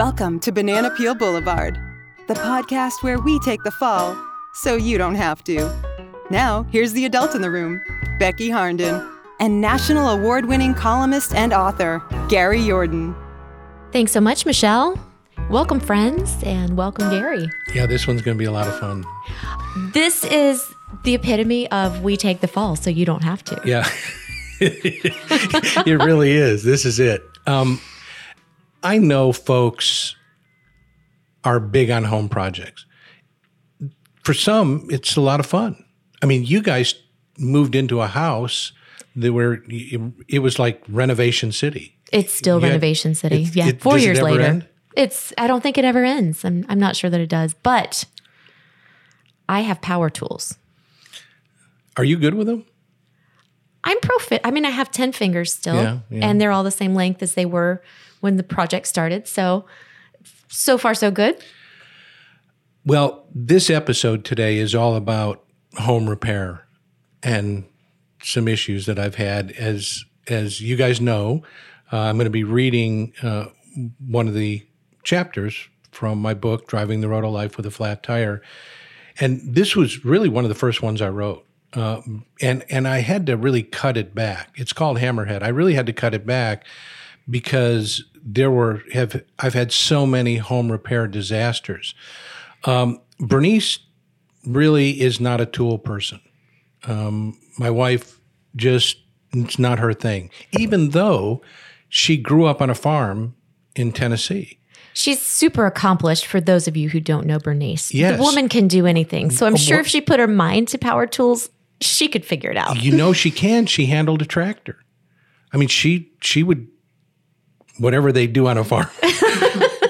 Welcome to Banana Peel Boulevard, the podcast where we take the fall so you don't have to. Now, here's the adult in the room, Becky Harnden, and national award winning columnist and author, Gary Jordan. Thanks so much, Michelle. Welcome, friends, and welcome, Gary. Yeah, this one's going to be a lot of fun. This is the epitome of we take the fall so you don't have to. Yeah, it really is. This is it. Um, I know folks are big on home projects. For some, it's a lot of fun. I mean, you guys moved into a house that where it was like renovation city. It's still You had- renovation city. it- yeah, it- four it years ever later. end? It's. I don't think it ever ends. I'm. I'm not sure that it does, but I have power tools. Are you good with them? I'm profit. I mean, I have ten fingers still, Yeah, yeah. and they're all the same length as they were when the project started. So, so far, so good. Well, this episode today is all about home repair and some issues that I've had. As as you guys know, uh, I'm going to be reading uh, one of the chapters from my book, "Driving the Road of Life with a Flat Tire," and this was really one of the first ones I wrote. Uh, and and I had to really cut it back. It's called Hammerhead. I really had to cut it back because there were have I've had so many home repair disasters. Um, Bernice really is not a tool person. Um, my wife just it's not her thing. Even though she grew up on a farm in Tennessee. She's super accomplished for those of you who don't know Bernice. Yes. The woman can do anything. So I'm sure if she put her mind to power tools, she could figure it out. You know she can. She handled a tractor. I mean, she she would whatever they do on a farm.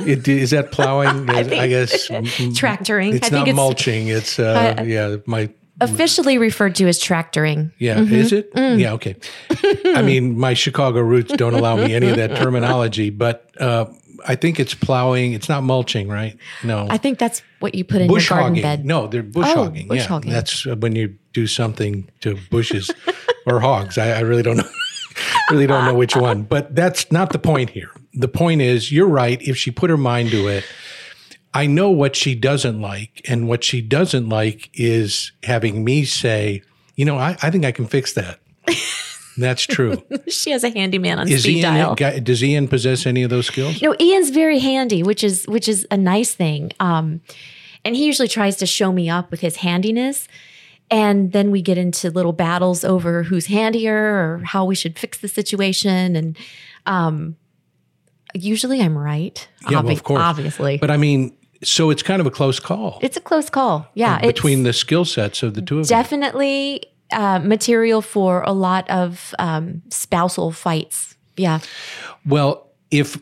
It- Is that plowing? I, guess Tractoring. It's I think not it's mulching. It's uh, yeah. My officially referred to as tractoring. Yeah, Mm-hmm. is it? Mm. Yeah, okay. I mean, my Chicago roots don't allow me any of that terminology, but uh, I think it's plowing. It's not mulching, right? No. I think that's what you put in bush your garden hogging. bed. No, they're bush Oh, hogging. bush yeah, hogging. that's uh, when you do something to bushes or hogs. I, I really don't know. Really don't know which one, but that's not the point here. The point is, you're right. If she put her mind to it, I know what she doesn't like, and what she doesn't like is having me say, you know, I, I think I can fix that. That's true. She has a handyman on Is speed Ian, dial. guy- does Ian possess any of those skills? No, Ian's very handy, which is which is a nice thing. Um, and he usually tries to show me up with his handiness. And then we get into little battles over who's handier or how we should fix the situation. And um, usually I'm right. Yeah, well, of course. Obviously. But I mean, so it's kind of a close call it's a close call. Yeah. it's between the skill sets of the two of you. definitely uh, material for a lot of um, spousal fights. Yeah. Well, if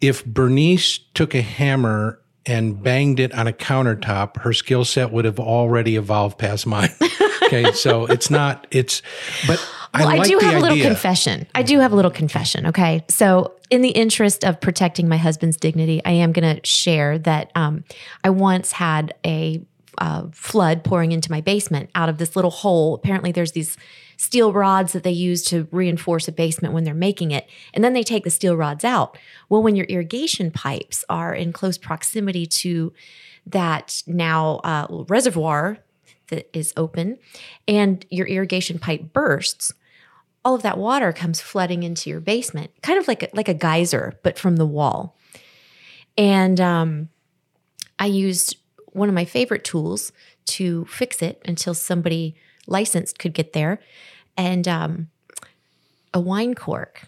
if Bernice took a hammer and banged it on a countertop, her skill set would have already evolved past mine. okay, so it's not. It's but Well, I I, like do have a little idea. confession. I do have a little confession. Okay. So, in the interest of protecting my husband's dignity, I am going to share that um, I once had a uh, flood pouring into my basement out of this little hole. Apparently, there's these steel rods that they use to reinforce a basement when they're making it. And then they take the steel rods out. Well, when your irrigation pipes are in close proximity to that now uh, reservoir that is open and your irrigation pipe bursts, all of that water comes flooding into your basement, kind of like a, like a geyser, but from the wall. And um, I used one of my favorite tools to fix it until somebody licensed could get there, and um, a wine cork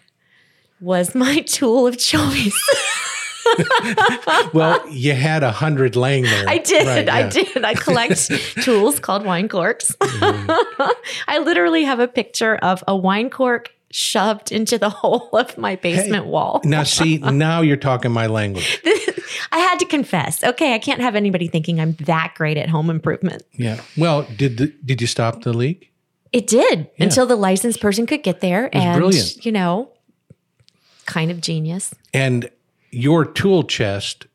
was my tool of choice. Well, you had a hundred laying there. I did. Right, I did. I collect tools called wine corks. I literally have a picture of a wine cork shoved into the hole of my basement wall. Now, see, now you're talking my language. I had to confess. Okay, I can't have anybody thinking I'm that great at home improvement. Yeah. Well, did the, did you stop the leak? It did until the licensed person could get there, and brilliant. you know, kind of genius. And your tool chest,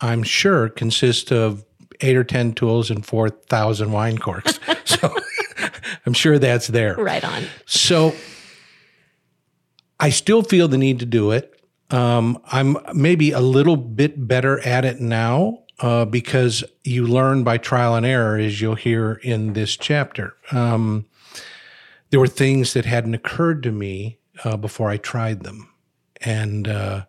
I'm sure, consists of eight or 10 tools and 4,000 wine corks. so I'm sure that's there. Right on. So I still feel the need to do it. Um, I'm maybe a little bit better at it now uh, because you learn by trial and error, as you'll hear in this chapter. Um, there were things that hadn't occurred to me uh, before I tried them. And uh,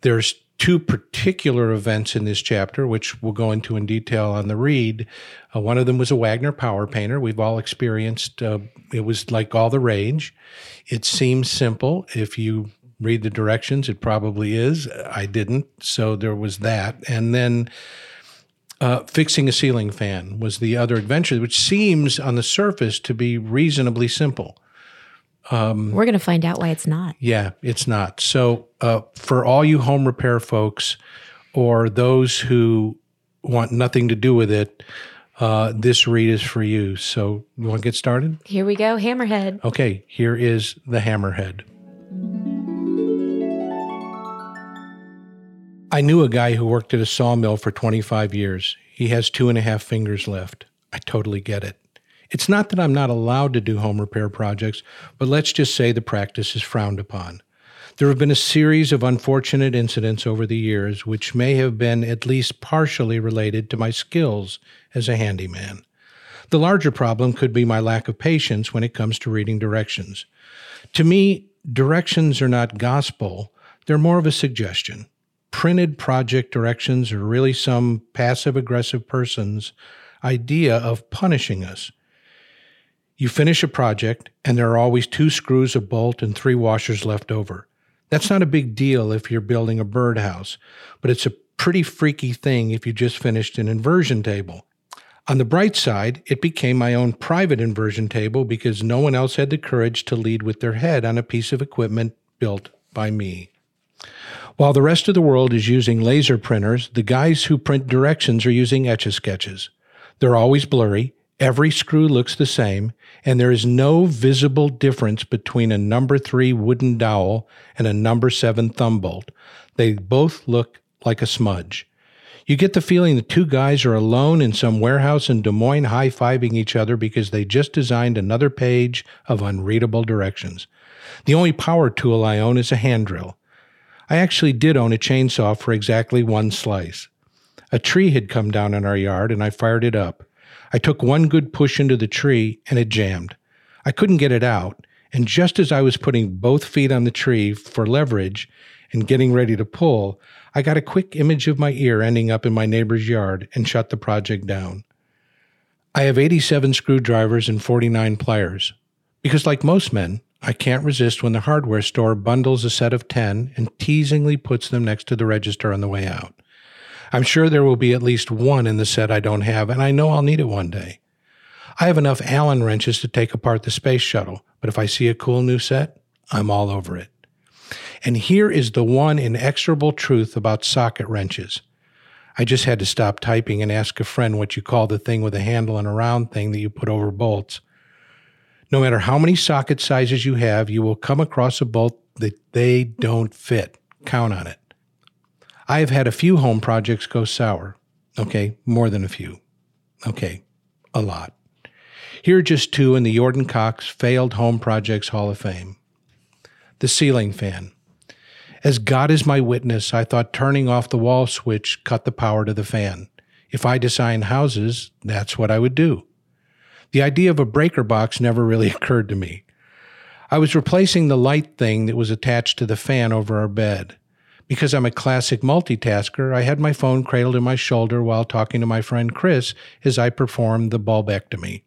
there's two particular events in this chapter, which we'll go into in detail on the read. Uh, one of them was a Wagner power painter. We've all experienced uh, it was like all the rage. It seems simple. If you read the directions, it probably is. I didn't. So there was that. And then uh, fixing a ceiling fan was the other adventure, which seems on the surface to be reasonably simple. Um, We're going to find out why it's not. Yeah, it's not. So, uh, for all you home repair folks or those who want nothing to do with it, uh, this read is for you. So, you want to get started? Here we go, Hammerhead. Okay, here is the Hammerhead. I knew a guy who worked at a sawmill for 25 years. He has two and a half fingers left. I totally get it. It's not that I'm not allowed to do home repair projects, but let's just say the practice is frowned upon. There have been a series of unfortunate incidents over the years which may have been at least partially related to my skills as a handyman. The larger problem could be my lack of patience when it comes to reading directions. To me, directions are not gospel, they're more of a suggestion. Printed project directions are really some passive aggressive person's idea of punishing us. You finish a project, and there are always two screws, a bolt, and three washers left over. That's not a big deal if you're building a birdhouse, but it's a pretty freaky thing if you just finished an inversion table. On the bright side, it became my own private inversion table because no one else had the courage to lead with their head on a piece of equipment built by me. While the rest of the world is using laser printers, the guys who print directions are using etch a sketches. They're always blurry, Every screw looks the same, and there is no visible difference between a number three wooden dowel and a number seven thumb bolt. They both look like a smudge. You get the feeling the two guys are alone in some warehouse in Des Moines high fiving each other because they just designed another page of unreadable directions. The only power tool I own is a hand drill. I actually did own a chainsaw for exactly one slice. A tree had come down in our yard and I fired it up. I took one good push into the tree and it jammed. I couldn't get it out, and just as I was putting both feet on the tree for leverage and getting ready to pull, I got a quick image of my ear ending up in my neighbor's yard and shut the project down. I have 87 screwdrivers and 49 pliers. Because, like most men, I can't resist when the hardware store bundles a set of 10 and teasingly puts them next to the register on the way out. I'm sure there will be at least one in the set I don't have, and I know I'll need it one day. I have enough Allen wrenches to take apart the space shuttle, but if I see a cool new set, I'm all over it. And here is the one inexorable truth about socket wrenches. I just had to stop typing and ask a friend what you call the thing with a handle and a round thing that you put over bolts. No matter how many socket sizes you have, you will come across a bolt that they don't fit. Count on it. I have had a few home projects go sour. Okay, more than a few. Okay, a lot. Here are just two in the Jordan Cox Failed Home Projects Hall of Fame. The ceiling fan. As God is my witness, I thought turning off the wall switch cut the power to the fan. If I design houses, that's what I would do. The idea of a breaker box never really occurred to me. I was replacing the light thing that was attached to the fan over our bed. Because I'm a classic multitasker, I had my phone cradled in my shoulder while talking to my friend Chris as I performed the bulbectomy.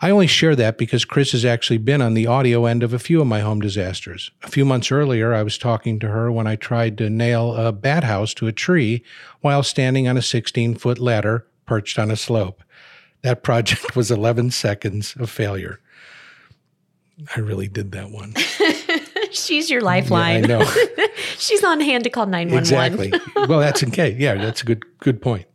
I only share that because Chris has actually been on the audio end of a few of my home disasters. A few months earlier, I was talking to her when I tried to nail a bat house to a tree while standing on a 16 foot ladder perched on a slope. That project was 11 seconds of failure. I really did that one. She's your lifeline. Yeah, I know. She's on hand to call 911. Exactly. well, that's okay. Yeah, that's a good good point.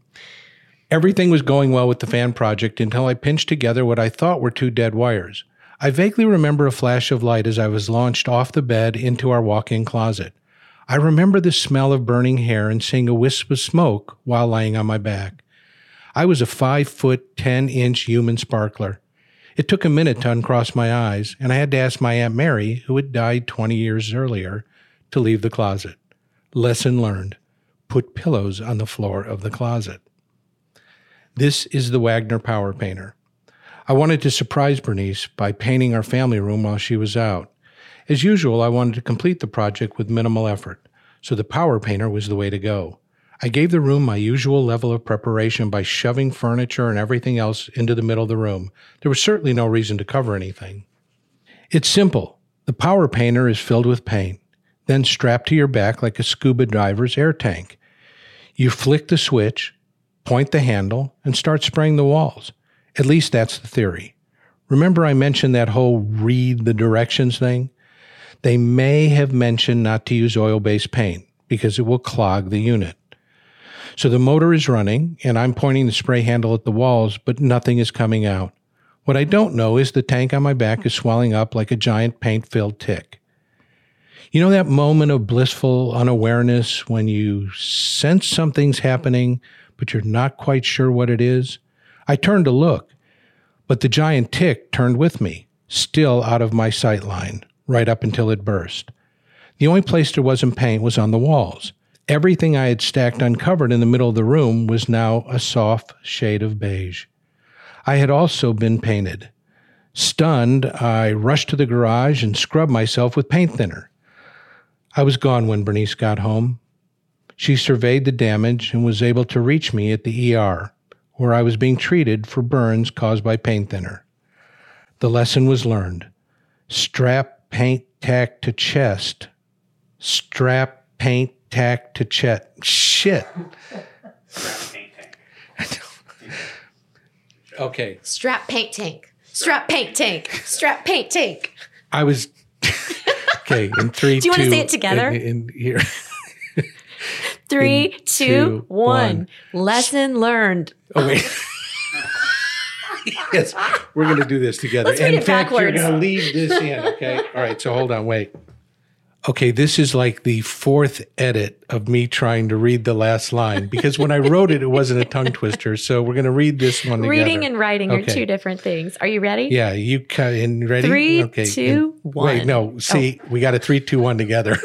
Everything was going well with the fan project until I pinched together what I thought were two dead wires. I vaguely remember a flash of light as I was launched off the bed into our walk-in closet. I remember the smell of burning hair and seeing a wisp of smoke while lying on my back. I was a five foot, 10 inch human sparkler. It took a minute to uncross my eyes, and I had to ask my Aunt Mary, who had died 20 years earlier, to leave the closet. Lesson learned put pillows on the floor of the closet. This is the Wagner Power Painter. I wanted to surprise Bernice by painting our family room while she was out. As usual, I wanted to complete the project with minimal effort, so the Power Painter was the way to go. I gave the room my usual level of preparation by shoving furniture and everything else into the middle of the room. There was certainly no reason to cover anything. It's simple. The Power Painter is filled with paint, then strapped to your back like a scuba diver's air tank. You flick the switch, point the handle, and start spraying the walls. At least that's the theory. Remember, I mentioned that whole read the directions thing? They may have mentioned not to use oil based paint because it will clog the unit. So the motor is running, and I'm pointing the spray handle at the walls, but nothing is coming out. What I don't know is the tank on my back is swelling up like a giant paint filled tick. You know that moment of blissful unawareness when you sense something's happening, but you're not quite sure what it is? I turned to look, but the giant tick turned with me, still out of my sight line, right up until it burst. The only place there wasn't paint was on the walls. Everything I had stacked uncovered in the middle of the room was now a soft shade of beige. I had also been painted. Stunned, I rushed to the garage and scrubbed myself with paint thinner. I was gone when Bernice got home. She surveyed the damage and was able to reach me at the ER, where I was being treated for burns caused by paint thinner. The lesson was learned. Strap paint tack to chest. Strap paint tack to chest. Shit. okay. Strap paint tank. Strap paint tank. Strap paint tank. I was okay. In three, Do you two- say it together? In, in here. Three, In two, two, one. one. Lesson learned. Oh wait. yes, we're going to do this together. Let's read in it fact, you're going to leave this in. Okay. All right. So hold on. Wait. Okay, this is like the fourth edit of me trying to read the last line because when I wrote it, it wasn't a tongue twister. So we're going to read this one together. Reading and writing are two different things. Are you ready? Yeah, you can. in ready. Three, okay. two, and- one. Wait, no. Oh. See, we got a three, two, one together.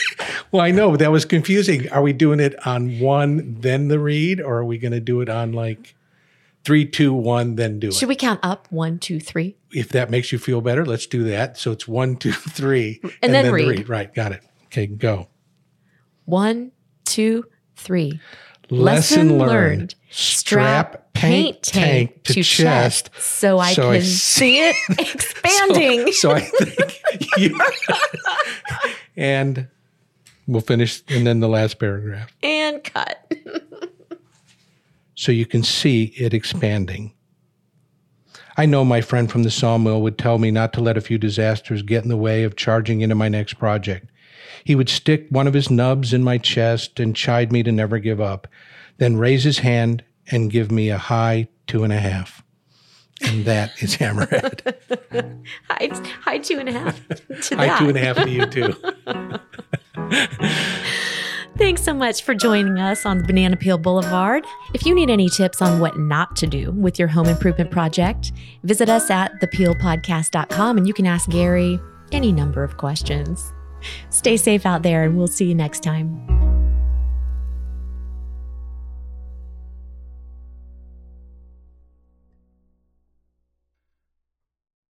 well, I know but that was confusing. Are we doing it on one, then the read, or are we going to do it on like three, two, one, then do it? Should we count up? One, two, three. if that makes you feel better, let's do that. So it's one, two, three, And then the read. Right, got it. Okay, go. One, two, three. Lesson learned. Strap paint tank to chest so I so can see- see it expanding. So I think you. and we'll finish, and then the last paragraph. and cut. so you can see it expanding. I know my friend from the sawmill would tell me not to let a few disasters get in the way of charging into my next project. He would stick one of his nubs in my chest and chide me to never give up, then raise his hand and give me a high two and a half. And that is Hammerhead. high, hi, two and a half. To high two and a half to you, too. Thanks so much for joining us on Banana Peel Boulevard. If you need any tips on what not to do with your home improvement project, visit us at thepeelpodcast.com and you can ask Gary any number of questions. Stay safe out there, and we'll see you next time.